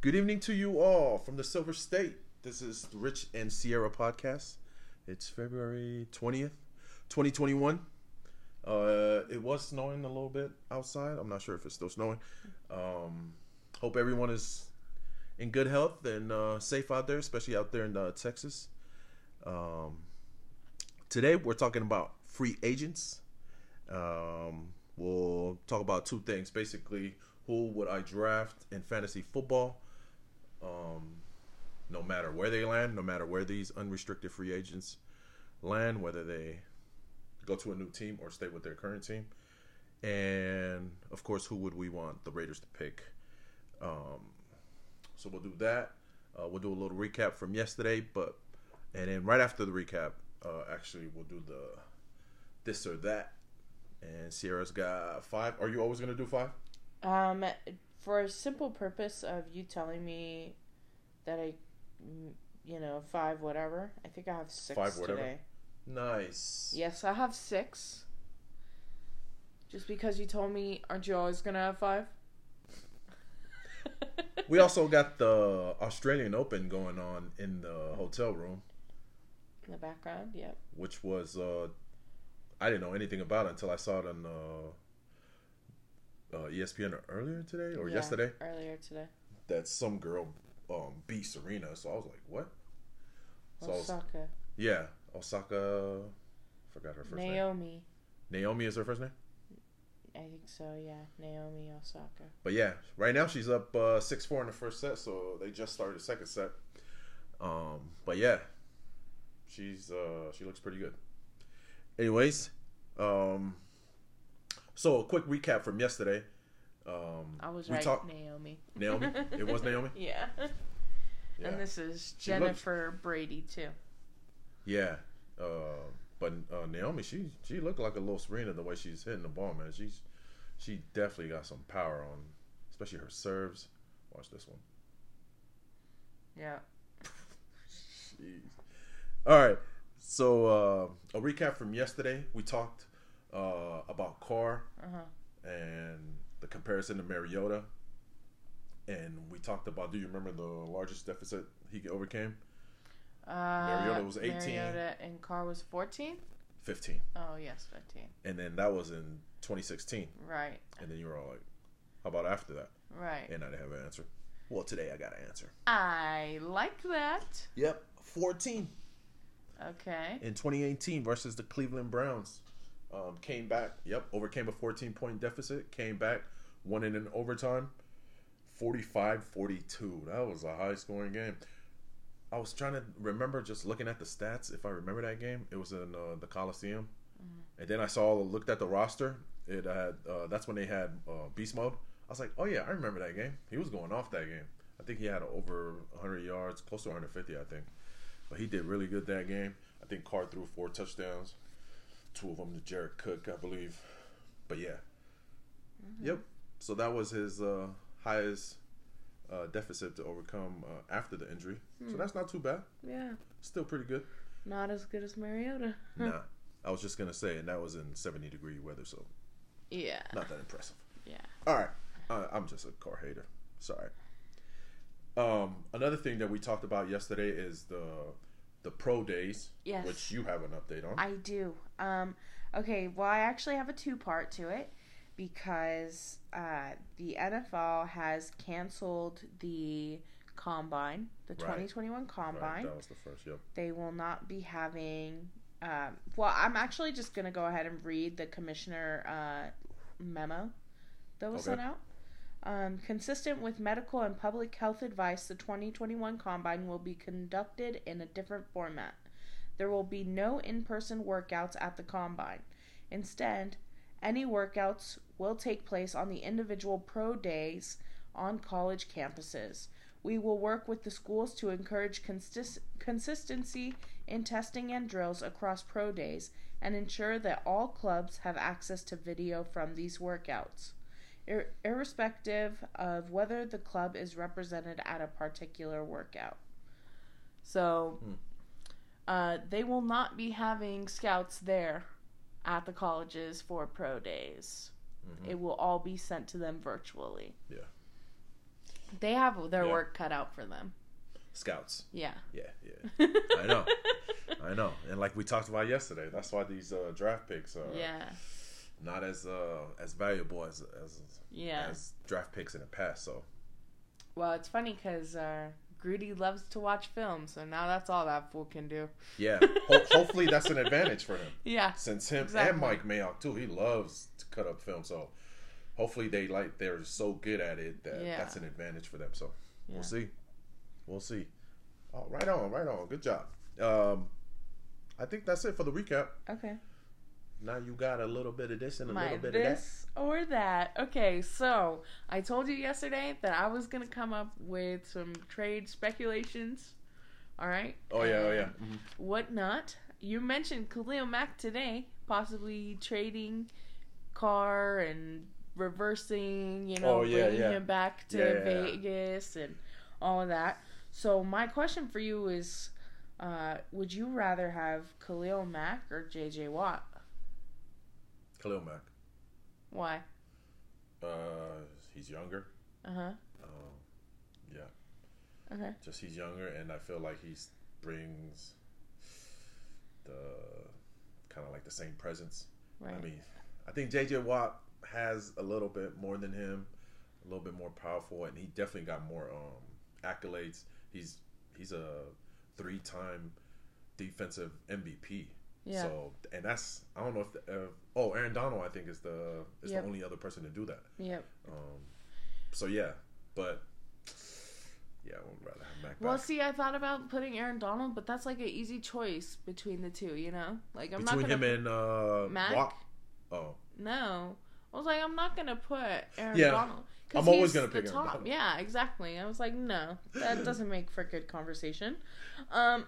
Good evening to you all from the Silver State. This is the Rich and Sierra podcast. It's February 20th, 2021. Uh, it was snowing a little bit outside. I'm not sure if it's still snowing. Um, hope everyone is in good health and uh, safe out there, especially out there in uh, Texas. Um, today, we're talking about free agents. Um, we'll talk about two things. Basically, who would I draft in fantasy football? Um, no matter where they land, no matter where these unrestricted free agents land, whether they go to a new team or stay with their current team. And of course, who would we want the Raiders to pick? Um, so we'll do that. Uh, we'll do a little recap from yesterday, but and then right after the recap, uh, actually we'll do the this or that. And Sierra's got five. Are you always gonna do five? Um, for a simple purpose of you telling me that I, mm, you know, five whatever. I think I have six Five whatever? today. Nice. Yes, I have six. Just because you told me, aren't you always gonna have five? We also got the Australian Open going on in the hotel room, in the background. Yep. which was uh, I didn't know anything about it until I saw it on uh, uh, ESPN earlier today or Yeah, yesterday. Earlier today. That some girl um, beat Serena, so I was like, "What?" So I was, Osaka. yeah, Osaka. Forgot her first name. Naomi. Naomi is her first name. I think so. Yeah, Naomi Osaka. But yeah, right now she's up uh, six four in the first set, so they just started the second set. Um, but yeah, she's uh, she looks pretty good. Anyways, um, so a quick recap from yesterday. Um, I was we right. talked Naomi. Naomi. It was Naomi. Yeah. Yeah, And this is Jennifer Brady too. yeah. Uh, but uh, Naomi, she she looked like a little Serena the way she's hitting the ball, man. She's she definitely got some power on, especially her serves. Watch this one. Yeah. Jeez. All right. So uh, a recap from yesterday. We talked uh, about Carr Uh huh. and the comparison to Mariota, and we talked about. Do you remember the largest deficit he overcame? Uh, Mariota was 18. Mariota and Carr was 14? 15. Oh, yes, 15. and then that was in 2016. Right. And then you were all like, "How about after that?" Right. And I didn't have an answer. Well, today I got an answer. I like that. Yep, 14. Okay. in 2018 versus the Cleveland Browns. Um, came back, yep, overcame a 14 point deficit, came back, won it in overtime, 45 42. That was a high scoring game. I was trying to remember just looking at the stats. If I remember that game, it was in uh, the Coliseum. And then I saw, looked at the roster. It had, uh, that's when they had uh, beast mode. I was like, oh yeah, I remember that game. He was going off that game. I think he had over 100 yards, close to 150, I think. But he did really good that game. I think Carr threw four touchdowns, two of them to Jared Cook, I believe. But yeah, yep. So that was his uh, highest uh, deficit to overcome uh, after the injury. So that's not too bad. Yeah. Still pretty good. Not as good as Mariota. nah, I was just gonna say, and that was in 70 degree weather, so Yeah. not that impressive. Yeah. All right, uh, I'm just a Carr hater. Sorry. Um, another thing that we talked about yesterday is the the pro days, Yes. which you have an update on. I do. Um, okay, well, I actually have a two part to it because uh, the NFL has canceled the combine, the Right. 2021 Right, combine. that was the first. Yep. They will not be having. Um, well, I'm actually just going to go ahead and read the commissioner uh, memo that was Okay. sent out. Um, consistent with medical and public health advice, the 2021 combine will be conducted in a different format. There will be no in person workouts at the combine. Instead, any workouts will take place on the individual pro days on college campuses. We will work with the schools to encourage consist- consistency in testing and drills across pro days and ensure that all clubs have access to video from these workouts, ir- irrespective of whether the club is represented at a particular workout. So, Hmm. uh, they will not be having scouts there at the colleges for pro days. Mhm. It will all be sent to them virtually. Yeah. They have their Yeah. work cut out for them. Scouts. Yeah. Yeah, yeah. I know. I know. And like we talked about yesterday, that's why these uh, draft picks are Yeah. Not as uh, as valuable as as Yeah. as draft picks in the past. So Well, it's funny because uh, Grudy loves to watch films, so now that's all that fool can do. yeah, ho- hopefully that's an advantage for him. Yeah. Since him Exactly. and Mike Mayock too, he loves to cut up film. So hopefully they like they're so good at it that Yeah. that's an advantage for them. So Yeah. we'll see, we'll see. Oh, right on, right on. Good job. Um, I think that's it for the recap. Okay. Now you got a little bit of this and a My little bit of that. this or that. Okay, so I told you yesterday that I was gonna come up with some trade speculations. All right. Oh yeah, oh yeah. Mhm. Whatnot. You mentioned Khalil Mack today, possibly trading Carr and reversing. You know, Oh, yeah, bringing yeah. him back to yeah. Vegas and all of that. So my question for you is. Uh, would you rather have Khalil Mack or JJ Watt? Khalil Mack. Why? Uh, he's younger. Uh huh. Um, yeah, Okay. just he's younger, and I feel like he brings the kind of like the same presence. Right. I mean, I think JJ Watt has a little bit more than him, a little bit more powerful, and he definitely got more um, accolades. He's he's a three-time defensive MVP. Yeah. So, and that's I don't know if the, uh, oh Aaron Donald I think is the is Yep. the only other person to do that. yep. Um, so yeah, but yeah, I would rather have Mack Well, back. see, I thought about putting Aaron Donald, but that's like an easy choice between the two. You know, like I'm between not him and uh, Mack. Oh, no. I was like, I'm not gonna put Aaron Yeah. Donald. I'm always gonna pick Aaron top. Donald. Yeah, exactly. I was like, no, that doesn't make for good conversation. Um,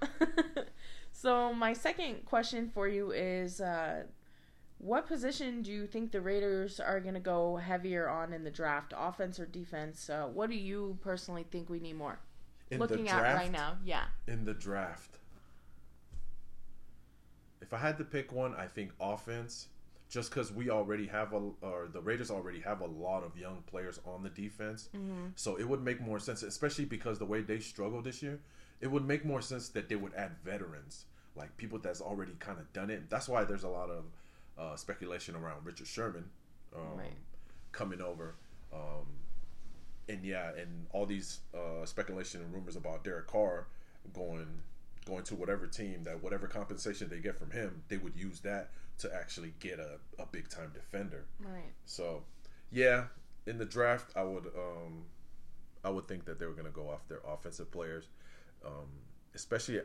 so my second question for you is, uh, what position do you think the Raiders are gonna go heavier on in the draft, offense or defense? Uh, what do you personally think we need more? in Looking the at right now, yeah. in the draft. If I had to pick one, I think offense. Just because we already have a, or the Raiders already have a lot of young players on the defense, Mm-hmm. so it would make more sense, especially because the way they struggled this year. It would make more sense that they would add veterans, like people that's already kind of done it. That's why there's a lot of uh, speculation around Richard Sherman um, Right. coming over. Um, and yeah, and all these uh, speculation and rumors about Derek Carr going going to whatever team that whatever compensation they get from him, they would use that to actually get a, a big time defender. Right. So yeah, in the draft, I would um, I would think that they were going to go off their offensive players, um, especially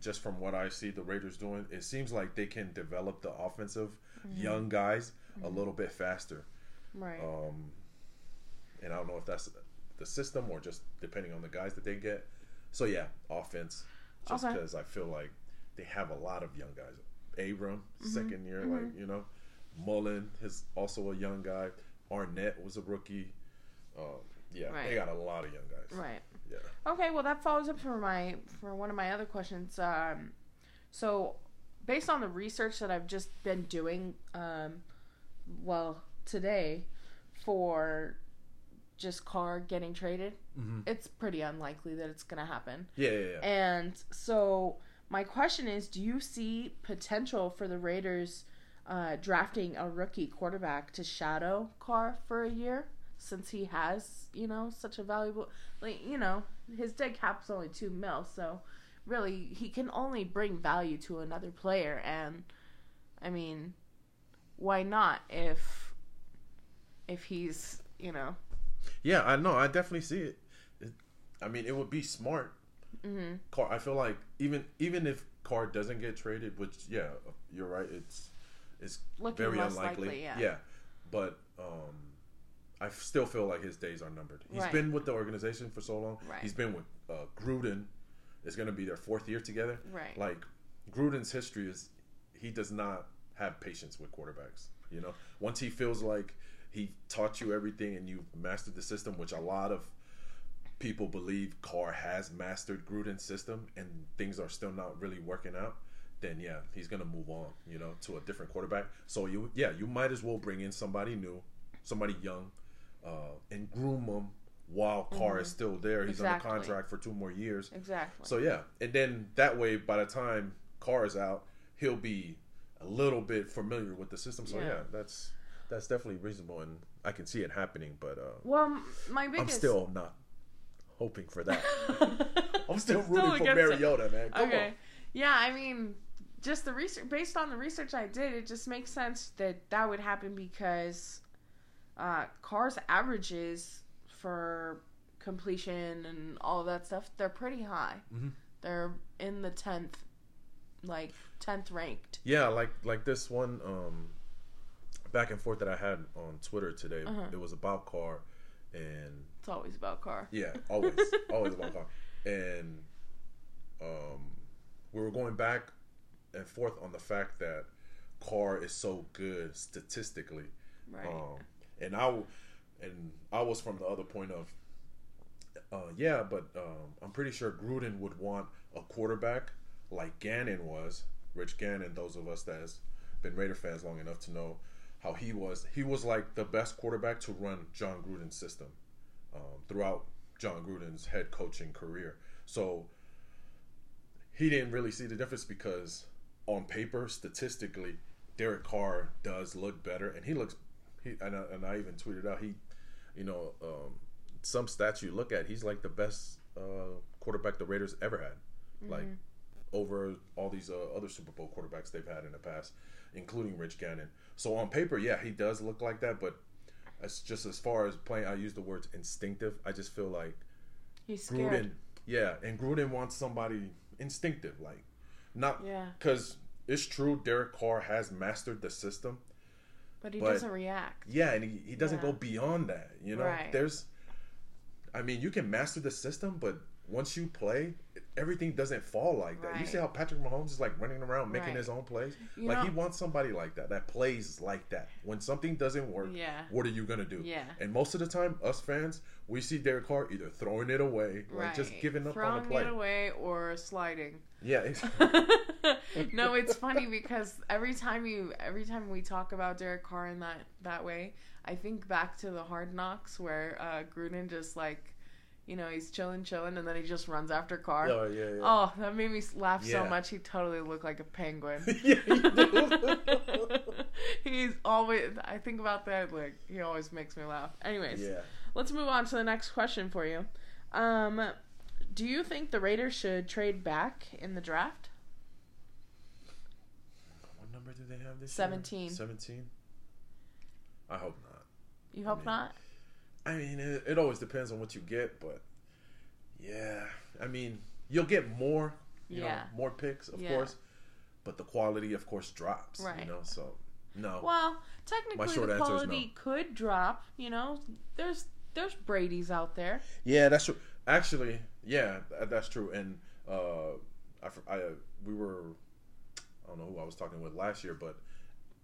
just from what I see the Raiders doing. It seems like they can develop the offensive young guys a little bit faster. Right. Um, and I don't know if that's the system or just depending on the guys that they get. So yeah, offense. Just Okay. because I feel like they have a lot of young guys. Abram, Mm-hmm. second year, like you know, Mullen is also a young guy. Arnette was a rookie. Um, yeah, Right. they got a lot of young guys. right. Yeah. Okay, well that follows up for my for one of my other questions. Um, so based on the research that I've just been doing, um, well today for just Carr getting traded, Mm-hmm. it's pretty unlikely that it's gonna happen. Yeah, yeah, yeah. And so my question is, do you see potential for the Raiders uh, drafting a rookie quarterback to shadow Carr for a year? Since he has, you know, such a valuable, like, you know, his dead cap's only two mil, so really he can only bring value to another player. And I mean, why not if if he's, you know, Yeah, I know. I definitely see it. it I mean, it would be smart. Hmm Carr, I feel like even even if Carr doesn't get traded, which yeah, you're right. It's it's looking very unlikely. likely, yeah. but um, I still feel like his days are numbered. He's Right. been with the organization for so long. Right. He's been with uh, Gruden. It's going to be their fourth year together. Right. Like Gruden's history is, he does not have patience with quarterbacks. You know, once he feels like he taught you everything and you've mastered the system, which a lot of people believe Carr has mastered Gruden's system, and things are still not really working out. Then yeah, he's gonna move on, you know, to a different quarterback. So you yeah, you might as well bring in somebody new, somebody young, uh, and groom them while Carr is still there. He's Mm-hmm. Exactly. under contract for two more years. Exactly. So yeah, and then that way, by the time Carr is out, he'll be a little bit familiar with the system. So yeah, Yeah. that's that's definitely reasonable, and I can see it happening. But uh, well, my I'm still not hoping for that. I'm still Still rooting for it. Mariota, man. Come okay. on. Yeah, I mean, just the research based on the research I did, it just makes sense that that would happen because uh, Carr's averages for completion and all of that stuff they're pretty high. Mhm. They're in the tenth, like tenth ranked. Yeah, like like this one um, back and forth that I had on Twitter today. Uh-huh. It was about Carr, and It's always about Carr. Yeah, always, always about Carr. And um, we were going back and forth on the fact that Carr is so good statistically. Right. Um, and I and I was from the other point of, uh, yeah, but um, I'm pretty sure Gruden would want a quarterback like Gannon was. Rich Gannon, those of us that has been Raider fans long enough to know how he was. He was like the best quarterback to run Jon Gruden's system um, throughout Jon Gruden's head coaching career. So he didn't really see the difference because on paper, statistically, Derek Carr does look better, and he looks. He and I, and I even tweeted out he, you know, um, some stats you look at, he's like the best uh, quarterback the Raiders ever had, like over all these uh, other Super Bowl quarterbacks they've had in the past, including Rich Gannon. So on paper, yeah, he does look like that, but as just as far as playing, I use the words instinctive. I just feel like He's scared. Gruden, yeah, and Gruden wants somebody instinctive, like not Yeah. because it's true. Derek Carr has mastered the system, But he but- doesn't react. yeah, and he, he doesn't Yeah. go beyond that. You know, Right. there's, I mean, you can master the system, but once you play, everything doesn't fall like that. You see how Patrick Mahomes is like running around making Right. his own plays. You like know- he wants somebody like that that plays like that. When something doesn't work, Yeah. what are you gonna do? Yeah. And most of the time, us fans, we see Derek Carr either throwing it away, like just giving up Throwing on the play. it away or sliding. Yeah. It's, no, it's funny because every time you every time we talk about Derek Carr in that that way, I think back to the Hard Knocks where uh, Gruden just like, you know, he's chilling, chilling, and then he just runs after Carr. oh yeah, yeah. Oh, that made me laugh so much. He totally looked like a penguin. yeah. He's always. I think about that. Like he always makes me laugh. Anyways, yeah. let's move on to the next question for you. Um, do you think the Raiders should trade back in the draft? What number do they have this 17. year? Seventeen. Seventeen. I hope not. You hope mean, not. I mean, it, it always depends on what you get, but yeah, I mean, you'll get more, you know, more picks, of Yeah. course, but the quality, of course, drops. Right. You know, so no. Well, technically, the quality could drop. You know, there's there's Brady's out there. Yeah, that's true. Actually, yeah, that's true. And uh, I, uh, we were, I don't know who I was talking with last year, but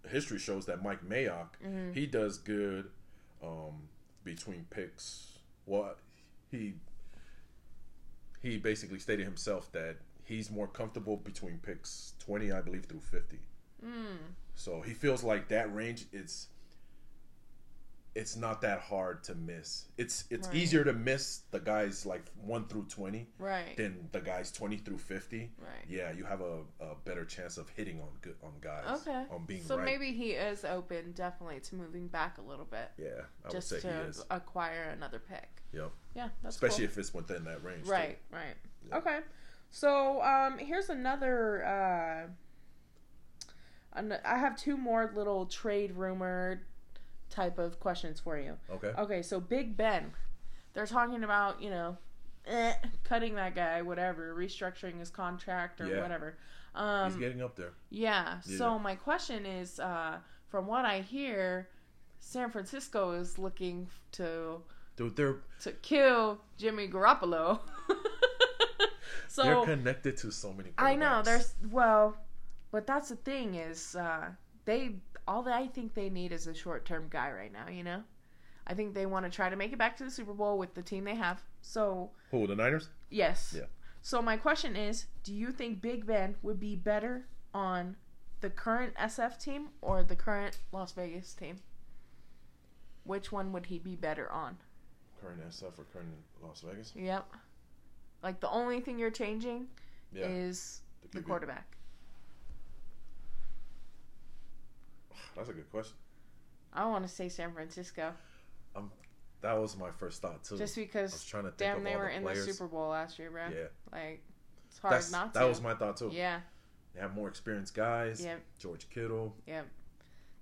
history shows that Mike Mayock, Mm-hmm. he does good um, between picks. Well, he he basically stated himself that he's more comfortable between picks twenty, I believe, through fifty. Mm, So he feels like that range it's it's not that hard to miss. It's it's Right. easier to miss the guys like 1 through 20 right. than the guys 20 through 50. right. Yeah, you have a, a better chance of hitting on good on guys Okay. on being So right. maybe he is open, definitely, to moving back a little bit, yeah, I just would say to he is. acquire another pick. Yep. Yeah, that's Especially cool. if it's within that range. too. Right, right. Yeah. Okay. So, um, here's another. Uh, an- I have two more little trade rumor type of questions for you. Okay. Okay, so Big Ben, they're talking about you know, eh, cutting that guy, whatever, restructuring his contract or Yeah. whatever. He's Um, getting up there. yeah. Yeah. So my question is, uh, from what I hear, San Francisco is looking to Dude, they're to kill Jimmy Garoppolo. so they're connected to so many I know there's well, but that's the thing is uh, they all that I think they need is a short term guy right now. You know, I think they want to try to make it back to the Super Bowl with the team they have. So Who, the Niners? yes. Yeah. So my question is, do you think Big Ben would be better on the current SF team or the current Las Vegas team? Which one would he be better on? current SF or current Las Vegas. Yep. Like the only thing you're changing Yeah, is the QB. quarterback. That's a good question. I want to say San Francisco Um, That was my first thought too. just because I was trying to think damn they were the in the Super Bowl last year, bro. Yeah, Like it's hard that's not to. that was my thought too. yeah. They have more experienced guys. Yep. George Kittle. Yep.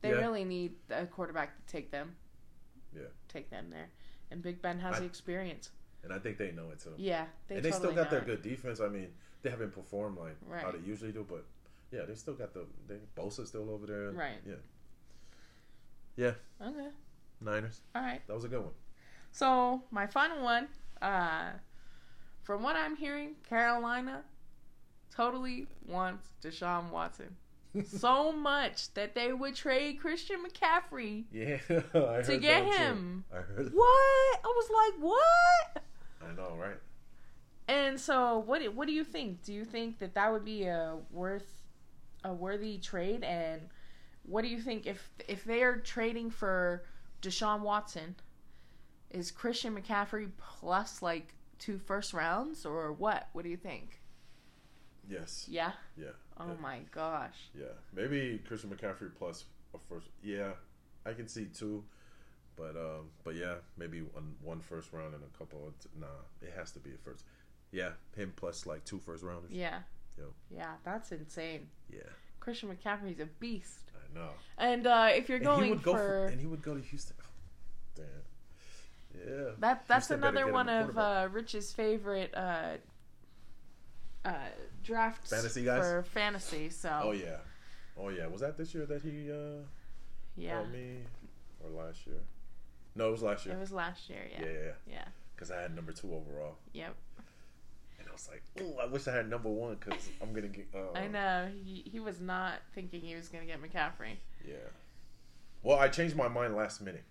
They Yeah. really need a quarterback to take them. Yeah. Take them there. And Big Ben has I- the experience. And I think they know it too. Yeah. They and they totally still got their it. good defense. I mean, they haven't performed like how they usually do, but yeah, they still got the they Bosa's still over there. Right. Yeah. Yeah. Okay. Niners. All right. That was a good one. So my final one, uh, from what I'm hearing, Carolina totally wants Deshaun Watson so much that they would trade Christian McCaffrey Yeah. I heard to get that, too. him. I heard. What? I was like, what? I know, right? And so, what? What do you think? Do you think that that would be a worth a worthy trade? And what do you think if if they are trading for Deshaun Watson? Is Christian McCaffrey plus like two first rounds or what? What do you think? Yes. Yeah. Yeah. Oh yeah. my gosh. Yeah, maybe Christian McCaffrey plus a first. Yeah, I can see two, but um, but yeah, maybe one one first round and a couple. Of t- nah, it has to be a first. Yeah, him plus like two first rounders. Yeah. Yeah, that's insane. Yeah, Christian McCaffrey's a beast. I know. And uh, if you're And going he would go for, and he would go to Houston. Oh, damn. Yeah. That that's Houston another one of uh, Rich's favorite uh, uh, drafts Fantasy guys? for fantasy. So Oh yeah. Oh yeah. Was that this year that he uh yeah, me, or last year? No, it was last year. it was last year. Yeah, Yeah, yeah, yeah. yeah, Because I had number two overall, yep. And I was like, "Oh, I wish I had number one because I'm gonna get." Uh, I know he he was not thinking he was gonna get McCaffrey. Yeah. Well, I changed my mind last minute.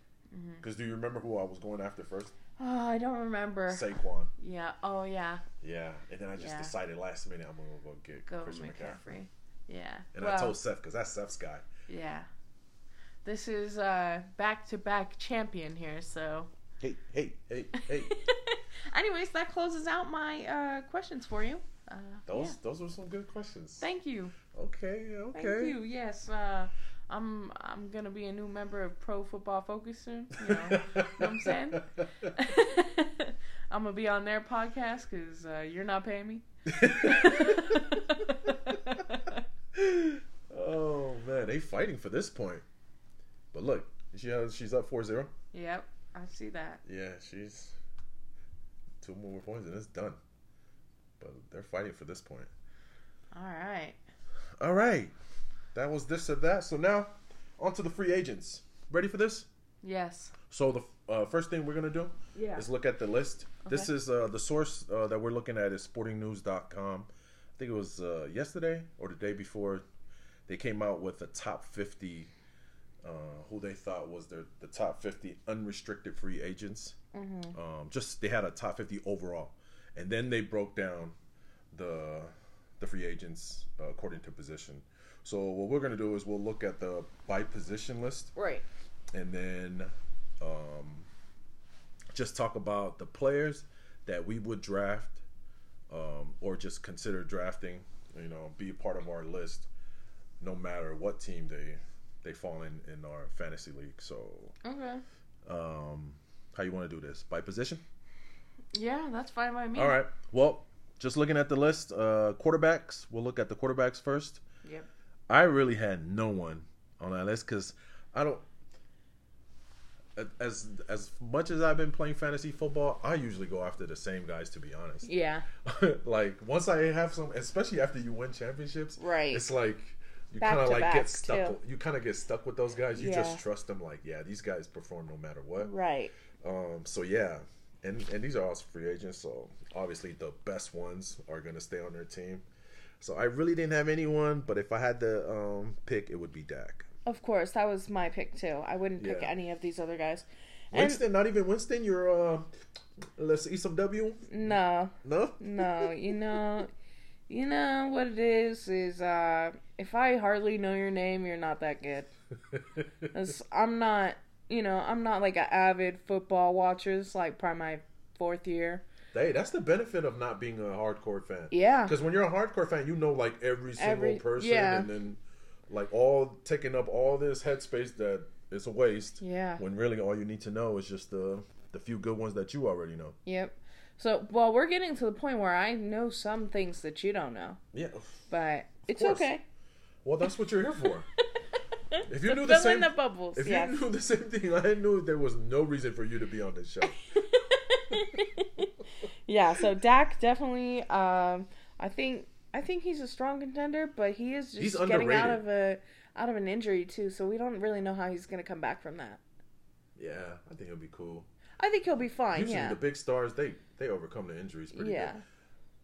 Because do you remember who I was going after first? Oh, I don't remember. Saquon. Yeah. Oh yeah. Yeah. And then I just Yeah. decided last minute I'm going to go get Go Christian McCaffrey. McCaffrey. Yeah. And I told Seth, because that's Seth's guy. yeah. This is uh back to back champion here, so. Hey, hey, hey, hey. Anyways, that closes out my uh, questions for you. Uh, Those yeah. those were some good questions. Thank you. Okay, okay. Thank you. Yes, uh, I'm I'm gonna be a new member of Pro Football Focus soon. You know, know what I'm saying? I'm gonna be on their podcast because uh, you're not paying me. oh man, they fighting for this point. But look, she has, she's up 4-0. Yep, I see that. Yeah, she's two more points and it's done. But they're fighting for this point. All right. All right. That was this or that. So now, on to the free agents. Ready for this? Yes. So the uh, first thing we're gonna do Yeah. is look at the list. This is uh, the source uh, that we're looking at is sportingnews.com. I think it was uh, yesterday or the day before. They came out with the top 50 uh, who they thought was their the top 50 unrestricted free agents. Mm-hmm. Um, just they had a top 50 overall, and then they broke down the the free agents uh, according to position. So what we're gonna do is we'll look at the by position list Right. and then um, just talk about the players that we would draft um, or just consider drafting. You know, be a part of our list, no matter what team they they fall in in our fantasy league. So, Okay. um, how you want to do this by position? Yeah, that's fine by me. All right. Well, just looking at the list, uh, quarterbacks. We'll look at the quarterbacks first. Yep. I really had no one on that list because I don't. As as much as I've been playing fantasy football, I usually go after the same guys. To be honest, Yeah. like once I have some, especially after you win championships, Right. it's like you kind of like back, get stuck. too. You kind of get stuck with those guys. You Yeah. just trust them. Like, yeah, these guys perform no matter what. Right. Um, so yeah, and and these are also free agents. So obviously the best ones are gonna stay on their team. So I really didn't have anyone, but if I had to um, pick, it would be Dak. Of course, that was my pick too. I wouldn't pick Yeah. any of these other guys. And Winston, not even Winston. You're uh, let's see some W. no, No, no, you know, you know what it is is uh, if I hardly know your name, you're not that good. I'm not, you know, I'm not like an avid football watcher. It's like probably my fourth year. Hey, that's the benefit of not being a hardcore fan. Yeah. Because when you're a hardcore fan, you know like every single Every- person, yeah. and then like all taking up all this headspace that it's a waste. Yeah. When really all you need to know is just the the few good ones that you already know. Yep. So, well, we're getting to the point where I know some things that you don't know, Yeah. but it's course. okay. Well, that's what you're here for. If you To knew the same- the bubbles. If yes. you knew the same thing, I knew there was no reason for you to be on this show. yeah, so Dak definitely um I think I think he's a strong contender, but he is just He's getting out of a out of an injury too, so we don't really know how he's going to come back from that. yeah, I think he'll be cool. I think he'll be fine, Usually yeah. the big stars they they overcome the injuries pretty Yeah. good.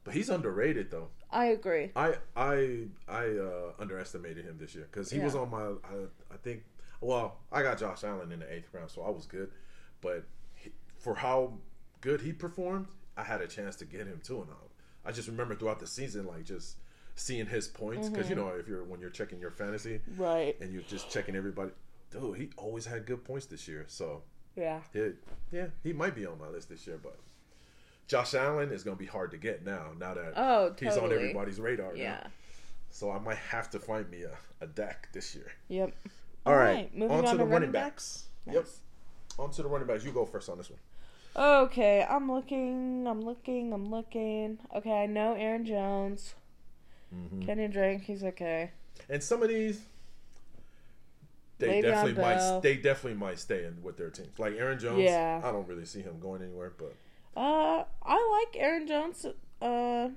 But he's underrated though. I agree. I I I uh, underestimated him this year because he was on my I, I think well I got Josh Allen in the eighth round so I was good, but he, for how good he performed, I had a chance to get him too, and I, I just remember throughout the season like just seeing his points because Mm-hmm. you know if you're when you're checking your fantasy Right. and you're just checking everybody, dude, he always had good points this year, so Yeah. yeah, yeah, he might be on my list this year, but. Josh Allen is going to be hard to get now. Now that Oh, he's on everybody's radar. now. Yeah. So I might have to find me a, a Dak this year. Yep. All right. right, moving on, on to the running backs. Nice. Yep. On to the running backs. You go first on this one. Okay, I'm looking, I'm looking, I'm looking. Okay, I know Aaron Jones. Mm-hmm. Kenny Drake, he's okay. And some of these, they Le'Veon definitely Bell. might. They definitely might stay in with their teams. Like Aaron Jones. Yeah. I don't really see him going anywhere. But Uh, I like Aaron Jones. Uh,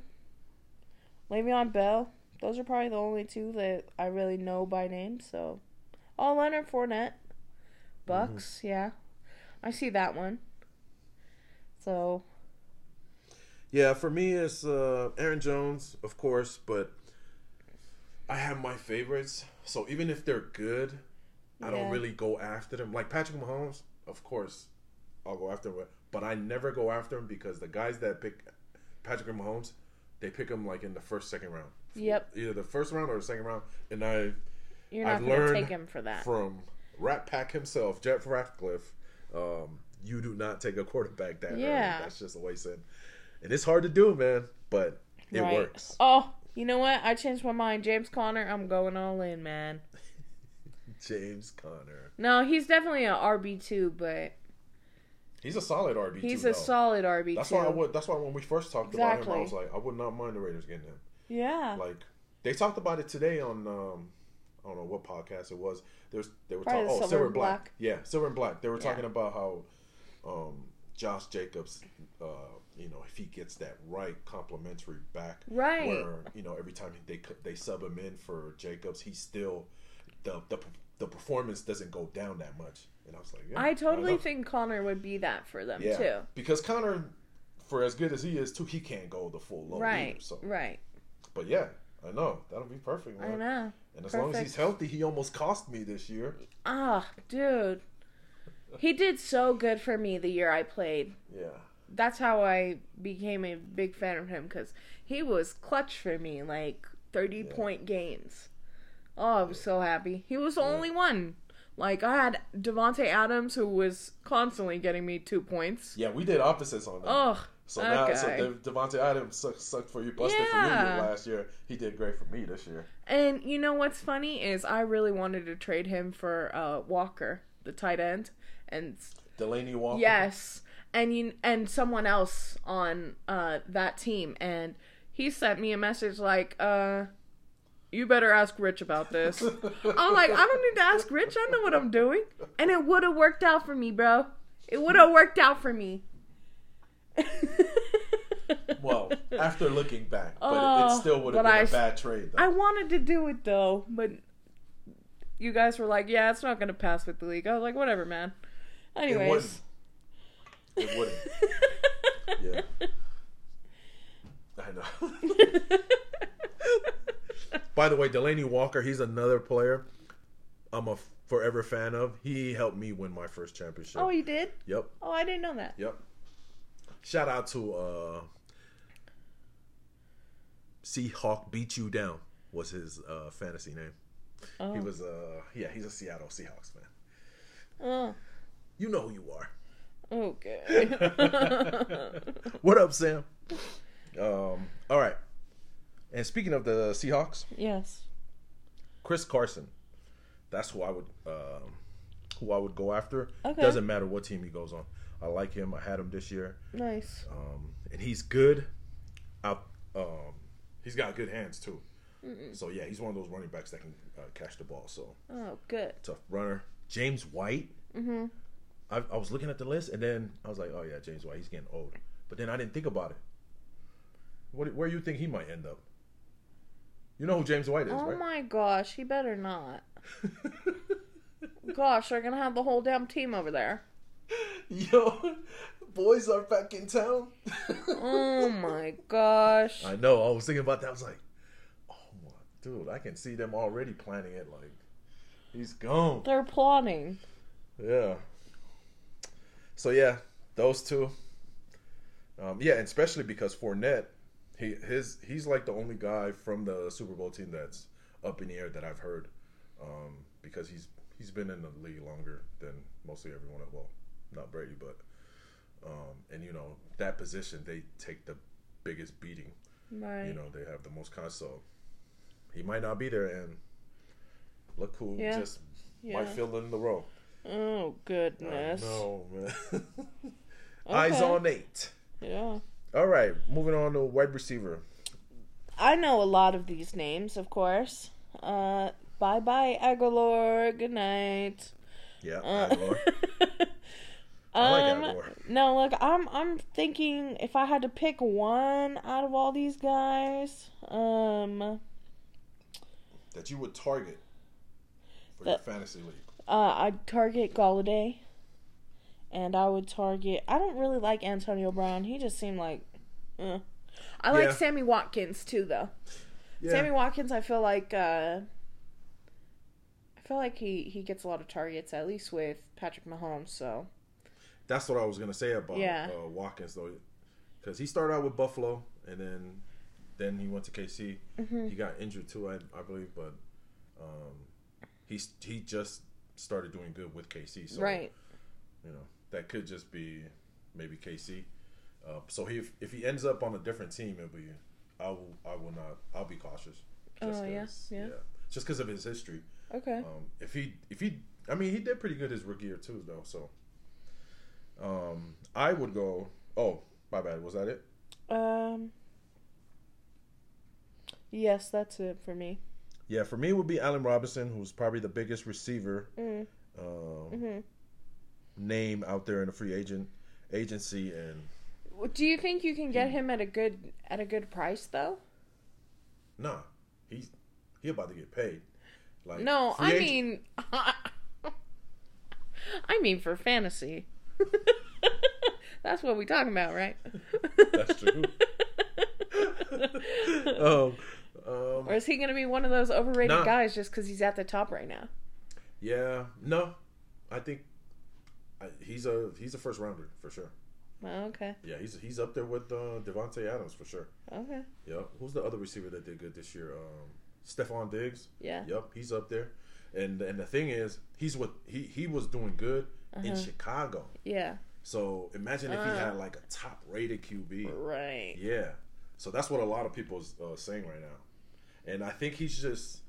Le'Veon Bell. Those are probably the only two that I really know by name. So, oh, Leonard Fournette, Bucks. Yeah, I see that one. So yeah, for me it's uh, Aaron Jones, of course. But I have my favorites. So even if they're good, I don't really go after them. Like Patrick Mahomes, of course, I'll go after him. But I never go after him because the guys that pick Patrick Mahomes, they pick him like in the first, second round. Yep. Either the first round or the second round. And I you're not I've gonna learned take him for that. from Rat Pack himself, Jeff Ratcliffe, um, you do not take a quarterback that early. Yeah. That's just he said. And it's hard to do, man, but it Right. works. Oh, you know what? I changed my mind. James Conner, I'm going all in, man. James Conner. No, he's definitely an RB two, but He's a solid RB. he's too, a though. solid RB That's two. why I would. That's why when we first talked about him, Exactly. I was like, I would not mind the Raiders getting him. Yeah, Like they talked about it today on um, I don't know what podcast it was. There's they were talking. Oh, Silver and Black. Black. Yeah, Silver and Black. They were Yeah. talking about how um, Josh Jacobs, uh, you know, if he gets that right complimentary back, Right. Where you know every time they they sub him in for Jacobs, he still the the the performance doesn't go down that much. And I was like, yeah, I totally know. think Conner would be that for them yeah, too. because Conner. For as good as he is, too, he can't go the full load. Right, Either, so, right. but yeah, I know that'll be perfect. Man. I know. And as long as he's healthy, he almost cost me this year. Ah, dude, he did so good for me the year I played. Yeah. That's how I became a big fan of him because he was clutch for me, like thirty point games. Oh, I was so happy. He was the only one. Like I had Davante Adams, who was constantly getting me two points. Yeah, we did opposites on that. Oh, so that now, guy. so De- Davante Adams sucked, sucked for you, busted Yeah. for you last year. He did great for me this year. And you know what's funny is I really wanted to trade him for uh, Walker, the tight end, and Delanie Walker. yes, and you and someone else on uh, that team, and he sent me a message like, uh, "You better ask Rich about this." I'm like, I don't need to ask Rich. I know what I'm doing, and it would have worked out for me, bro. It would have worked out for me. Well, after looking back, but it, Oh, it still would have been I a bad trade. Though. I wanted to do it though, but you guys were like, "Yeah, it's not gonna pass with the league." I was like, "Whatever, man." Anyways, It wouldn't. Yeah. I know. By the way, Delanie Walker, he's another player I'm a forever fan of. He helped me win my first championship. oh, he did? Yep. Oh, I didn't know that. Yep. Shout out to uh Seahawk beat you down was his uh fantasy name. Oh. He was uh yeah, he's a Seattle Seahawks fan. Oh. You know who you are. Okay. What up, Sam? Um, all right. And speaking of the Seahawks, yes. Chris Carson. That's who I would um, who I would go after. Okay. Doesn't matter what team he goes on. I like him. I had him this year, Nice. um, and he's good. Out, um, he's got good hands too. So yeah, he's one of those running backs that can uh, catch the ball. So Oh, good. tough runner. James White. Mm-hmm. I, I was looking at the list, and then I was like, oh yeah, James White. He's getting old. But then I didn't think about it. What, where do you think he might end up? You know who James White is, Oh right? my gosh, he better not. Gosh, they're gonna have the whole damn team over there. Yo, boys are back in town. Oh my gosh. I know. I was thinking about that. I was like, oh my dude, I can see them already planning it. Like, he's gone. They're plotting. Yeah. So yeah, those two. Um, yeah, and especially because Fournette, he his he's like the only guy from the Super Bowl team that's up in the air that I've heard, um, because he's he's been in the league longer than mostly everyone. Well, not Brady, but um, and you know that position they take the biggest beating. Right. You know they have the most con. So he might not be there, and look who Yeah. just yeah. might fill in the role. Oh goodness. No man. Eyes on eight. Yeah. All right, moving on to wide receiver. I know a lot of these names, of course. Uh, bye bye Agholor. Good night. Yeah, Uh, Agholor. I like um, Agholor. no, look, I'm I'm thinking if I had to pick one out of all these guys, um, that you would target for That- your fantasy league. uh, I'd target Golladay, and I would target. I don't really like Antonio Brown. He just seemed like, uh. I like Yeah. Sammy Watkins too, though. Yeah, Sammy Watkins, I feel like, uh, I feel like he he gets a lot of targets, at least with Patrick Mahomes. So that's what I was gonna say about Yeah. uh, Watkins though, because he started out with Buffalo and then then he went to KC. Mm-hmm. He got injured too, I, I believe, but um, he's he just started doing good with KC. So right, you know that could just be maybe KC. Uh, so he, if he ends up on a different team, it'll be I will I will not I'll be cautious. Oh, yeah, 'cause- yeah. Just because of his history. okay, Um, if he if he I mean he did pretty good his rookie year too though. So um, I would go. Oh my bad. Was that it? um, yes, that's it for me. Yeah, for me it would be Allen Robinson, who's probably the biggest receiver Mm. um, hmm name out there in the free agent agency, and Do you think you can get him at a good at a good price though? nah, he's he about to get paid. Like No, I agent- mean, I mean for fantasy. That's what we talking about, right? That's true. um, um, Or is he going to be one of those overrated Nah. guys just because he's at the top right now? yeah, no, I think he's a he's a first rounder for sure. Oh, okay. Yeah, he's he's up there with uh, Davante Adams for sure. Okay. Yep. Who's the other receiver that did good this year? Um, Stefon Diggs. Yeah. Yep, he's up there. And and the thing is, he's what he he was doing good in Uh-huh. Chicago. Yeah. So imagine if Uh. he had like a top rated QB. Right. Yeah. So that's what a lot of people is uh, saying right now, and I think he's just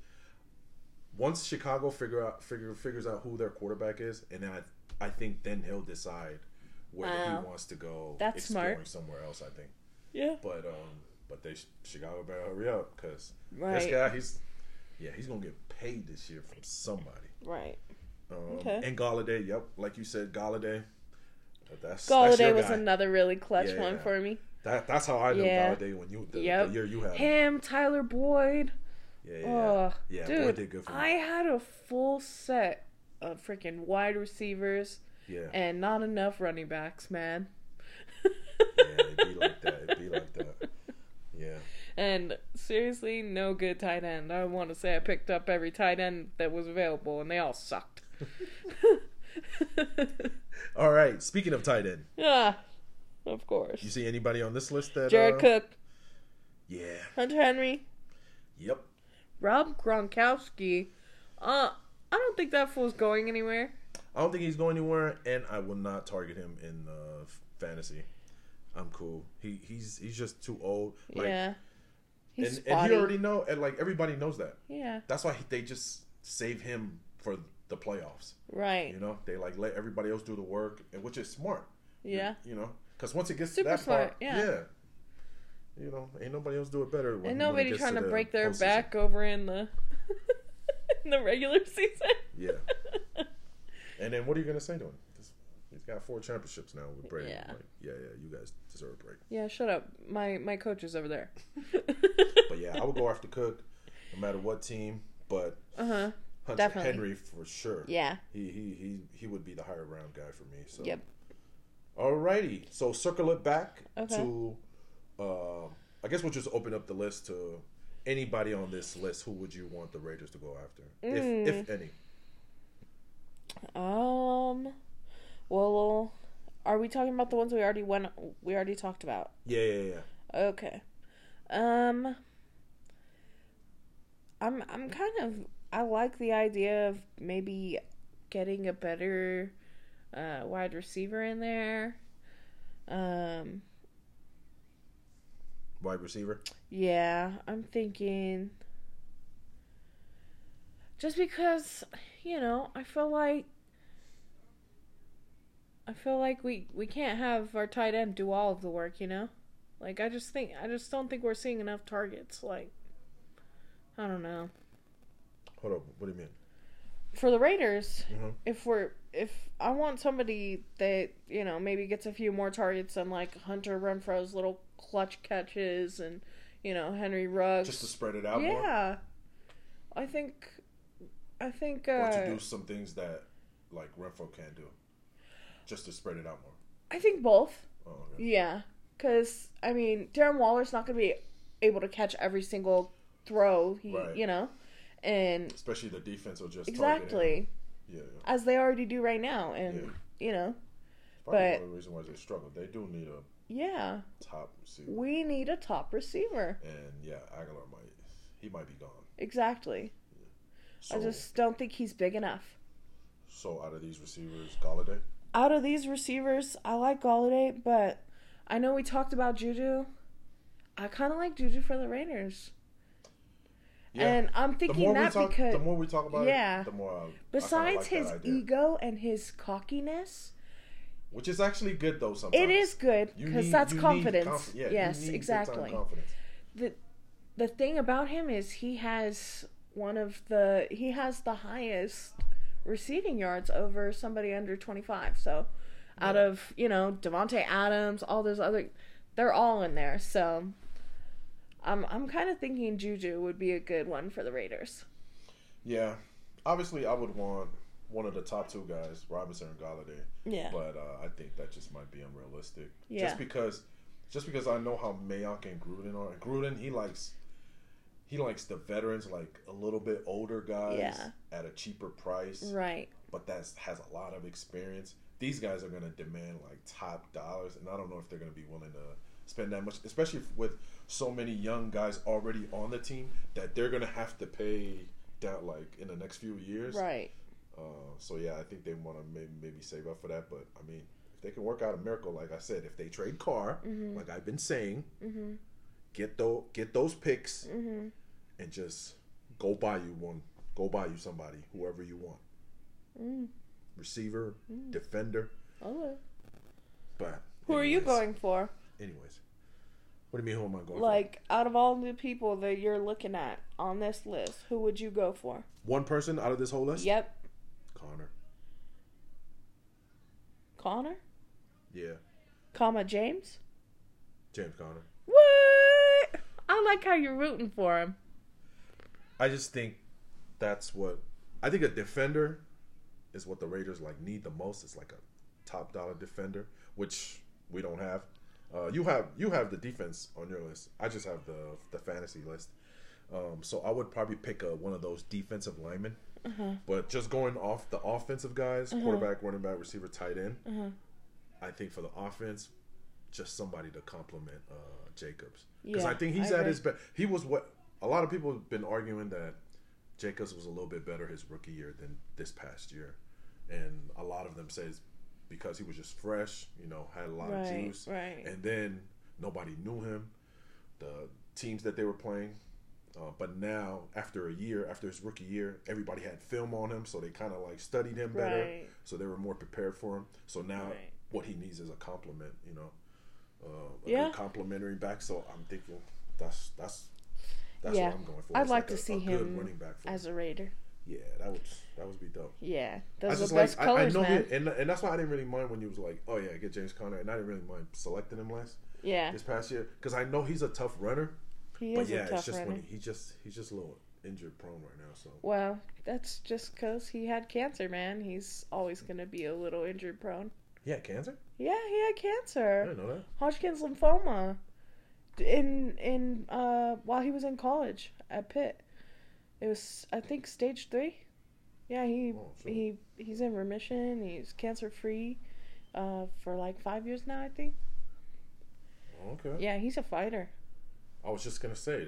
once Chicago figure out figure figures out who their quarterback is, and then I I think then he'll decide whether Wow. he wants to go That's smart. somewhere else. I think, Yeah. but um, but they Chicago better hurry up because Right. this guy he's yeah he's gonna get paid this year from somebody. Right. Um, Okay. And Golladay, yep, like you said, Golladay. That's that's Golladay your was guy. another really clutch Yeah, one yeah. for me. That, that's how I know Yeah. Golladay when you the, Yep. the year you had. Him, Tyler Boyd. Yeah, yeah, Oh, yeah. dude, Boyd did good for me. I had a full set of freaking wide receivers yeah, and not enough running backs, man. yeah, it'd be like that. It'd be like that. Yeah, And seriously, no good tight end. I want to say I picked up every tight end that was available, and they all sucked. All right. Speaking of tight end, yeah, of course. you see anybody on this list that? Jared uh, Cook, Yeah. Hunter Henry, Yep. Rob Gronkowski. Uh, I don't think that fool's going anywhere. I don't think he's going anywhere, and I will not target him in uh, fantasy. I'm cool. He he's he's just too old. Like, yeah. He's and, and he already know, and like everybody knows that. yeah. That's why he, they just save him for the playoffs. Right. You know, they like let everybody else do the work, and which is smart. yeah. You know, because once it gets Super to that smart, part, yeah. You know, ain't nobody else do it better. When, And nobody trying to, the break their back over in the in the regular season. Yeah. and then what are you gonna say to him? He's got four championships now with Brady. Yeah. Like, yeah, yeah, you guys deserve a break. yeah, shut up. My my coach is over there. But yeah, I would go after Cook, no matter what team. But uh huh. Hunter Definitely. Henry for sure. Yeah. He he he he would be the higher round guy for me. So Yep. Alrighty, so circle it back Okay. to. Uh, I guess we'll just open up the list to anybody on this list. Who would you want the Raiders to go after, Mm. if if any? Um. Well, are we talking about the ones we already went? We already talked about. Yeah, yeah, yeah. Okay. Um. I'm I'm kind of I like the idea of maybe getting a better uh, wide receiver in there. Um. Wide receiver. Yeah, I'm thinking. Just because, you know, I feel like. I feel like we we can't have our tight end do all of the work, you know? Like I just think I just don't think we're seeing enough targets like I don't know. Hold up. What do you mean? For the Raiders, Mhm. if we're if I want somebody that, you know, maybe gets a few more targets than like Hunter Renfrow's little clutch catches and, you know, Henry Ruggs. Just to spread it out more, yeah. I think I think or uh to do some things that like Renfrow can't do, just to spread it out more. I think both. Oh, okay. Yeah, because I mean, Darren Waller's not going to be able to catch every single throw. He, Right. you know, and Especially the defense will just exactly Yeah, yeah. as they already do right now, and Yeah. you know, Probably But- the reason why they struggle. They do need a yeah, top receiver, we need a top receiver. and yeah, Agholor might he might be gone. Exactly. So, I just don't think he's big enough. so out of these receivers, Golladay. Out of these receivers, I like Golladay, but I know we talked about Juju. I kind of like Juju for the Raiders. Yeah. And I'm thinking that talk, because the more we talk about Yeah. it, the more. I, I besides like that his ego and his cockiness, which is actually good though. Sometimes it is good because that's confidence. conf- yeah, yes, exactly. confidence. The the thing about him is he has one of the he has the highest receiving yards over somebody under 25. So out Yeah. of, you know, Davante Adams, all those other they're all in there. So I'm I'm kind of thinking Juju would be a good one for the Raiders. Yeah, obviously, I would want one of the top two guys, Robinson and Golladay. Yeah. But uh, I think that just might be unrealistic. Yeah. Just because, just because I know how Mayock and Gruden are. And Gruden, he likes, he likes the veterans, like a little bit older guys, Yeah. at a cheaper price. Right. But that has a lot of experience. These guys are gonna demand like top dollars, and I don't know if they're gonna be willing to spend that much, especially with so many young guys already on the team that they're gonna have to pay that like in the next few years. Right. Uh, so yeah, I think they want to maybe maybe save up for that. But I mean, if they can work out a miracle, like I said, if they trade Carr, Mm-hmm. like I've been saying, Mhm. get those get those picks Mhm. and just go buy you one, go buy you somebody, whoever you want, Mm. receiver, defender. Okay. But Who are you going for? Anyways, what do you mean? Who am I going Like out of all the people that you're looking at on this list, who would you go for? for? One person out of this whole list. Yep. Conner. Conner? Yeah, Comma James? James Conner. What? I like how you're rooting for him. I just think that's what I think a defender is what the Raiders like need the most. It's like a top dollar defender, which we don't have. Uh, you have you have the defense on your list. I just have the the fantasy list. Um, so I would probably pick a, one of those defensive linemen. Uh-huh. But just going off the offensive guys, uh-huh. quarterback, running back, receiver, tight end. Uh-huh. I think for the offense, just somebody to complement uh, Jacobs because Yeah, I think he's I at his best. He was what a lot of people have been arguing that Jacobs was a little bit better his rookie year than this past year. and a lot of them say it's because he was just fresh, you know, had a lot of juice, right. and then nobody knew him. The teams that they were playing, uh, but now after a year, after his rookie year, everybody had film on him, so they kind of like studied him better, Right. so they were more prepared for him. So now Right. what he needs is a compliment, you know, uh, a Yeah. good complimentary back. So I'm thinking that's that's that's Yeah. what I'm going for. I'd It's like to a, see a him running back for As a Raider. Yeah, that would that would be dope. Yeah. I Those are just the like best I, I colors, know man. he, and and that's why I didn't really mind when you was like, oh yeah, get James Conner, and I didn't really mind selecting him last yeah. this past year because I know he's a tough runner. He But is yeah, a it's just runner. when he, he just he's just a little injured prone right now. So Well, that's just because he had cancer, man. He's always going to be a little injured prone. yeah, cancer. Yeah, he had cancer. I didn't know that. Hodgkin's lymphoma. In in uh while he was in college at Pitt. It was I think stage 3. Yeah, he Oh, so- he he's in remission. He's cancer free uh for like 5 years now, I think. Okay. Yeah, he's a fighter. I was just gonna say.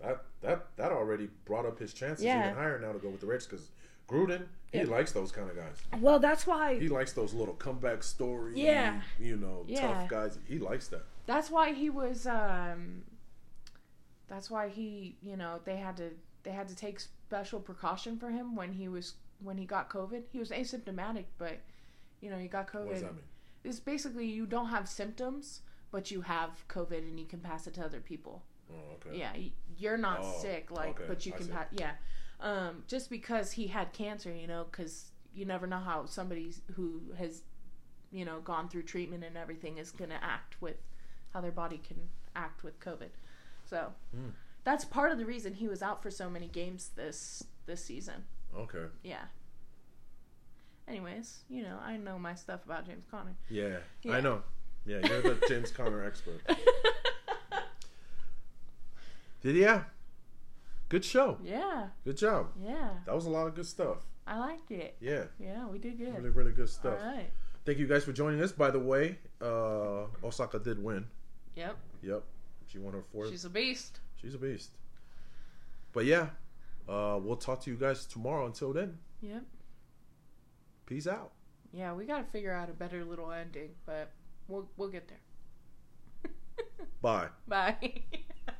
That that that already brought up his chances Yeah. even higher now to go with the Reds because Gruden he Yeah. likes those kind of guys. Well, that's why He likes those little comeback stories. Yeah. You know, Yeah. tough guys. He likes that. That's why he was. Um, that's why he, you know, they had to they had to take special precaution for him when he was when he got COVID. He was asymptomatic, but you know he got COVID. What does that mean? It's basically you don't have symptoms, but you have COVID and you can pass it to other people. Oh, okay. Yeah, you're not Oh, sick, like, okay, but you can pass. Yeah, um, just because he had cancer, you know, because you never know how somebody who has, you know, gone through treatment and everything is going to act with how their body can act with COVID. So Hmm. that's part of the reason he was out for so many games this this season. Okay. Yeah. Anyways, you know, I know my stuff about James Conner. Yeah, Yeah. I know. Yeah, you're the James Conner expert. Did yeah. Good show. yeah, Good job. yeah, That was a lot of good stuff. I liked it. Yeah, Yeah, we did good. really, really good stuff. right. Thank you guys for joining us. By the way, uh, Osaka did win. Yep. Yep, she won her fourth. She's a beast. She's a beast. But yeah, uh, we'll talk to you guys tomorrow. Until then, Yep. peace out. Yeah, we got to figure out a better little ending, but we'll we'll get there. Bye. Bye.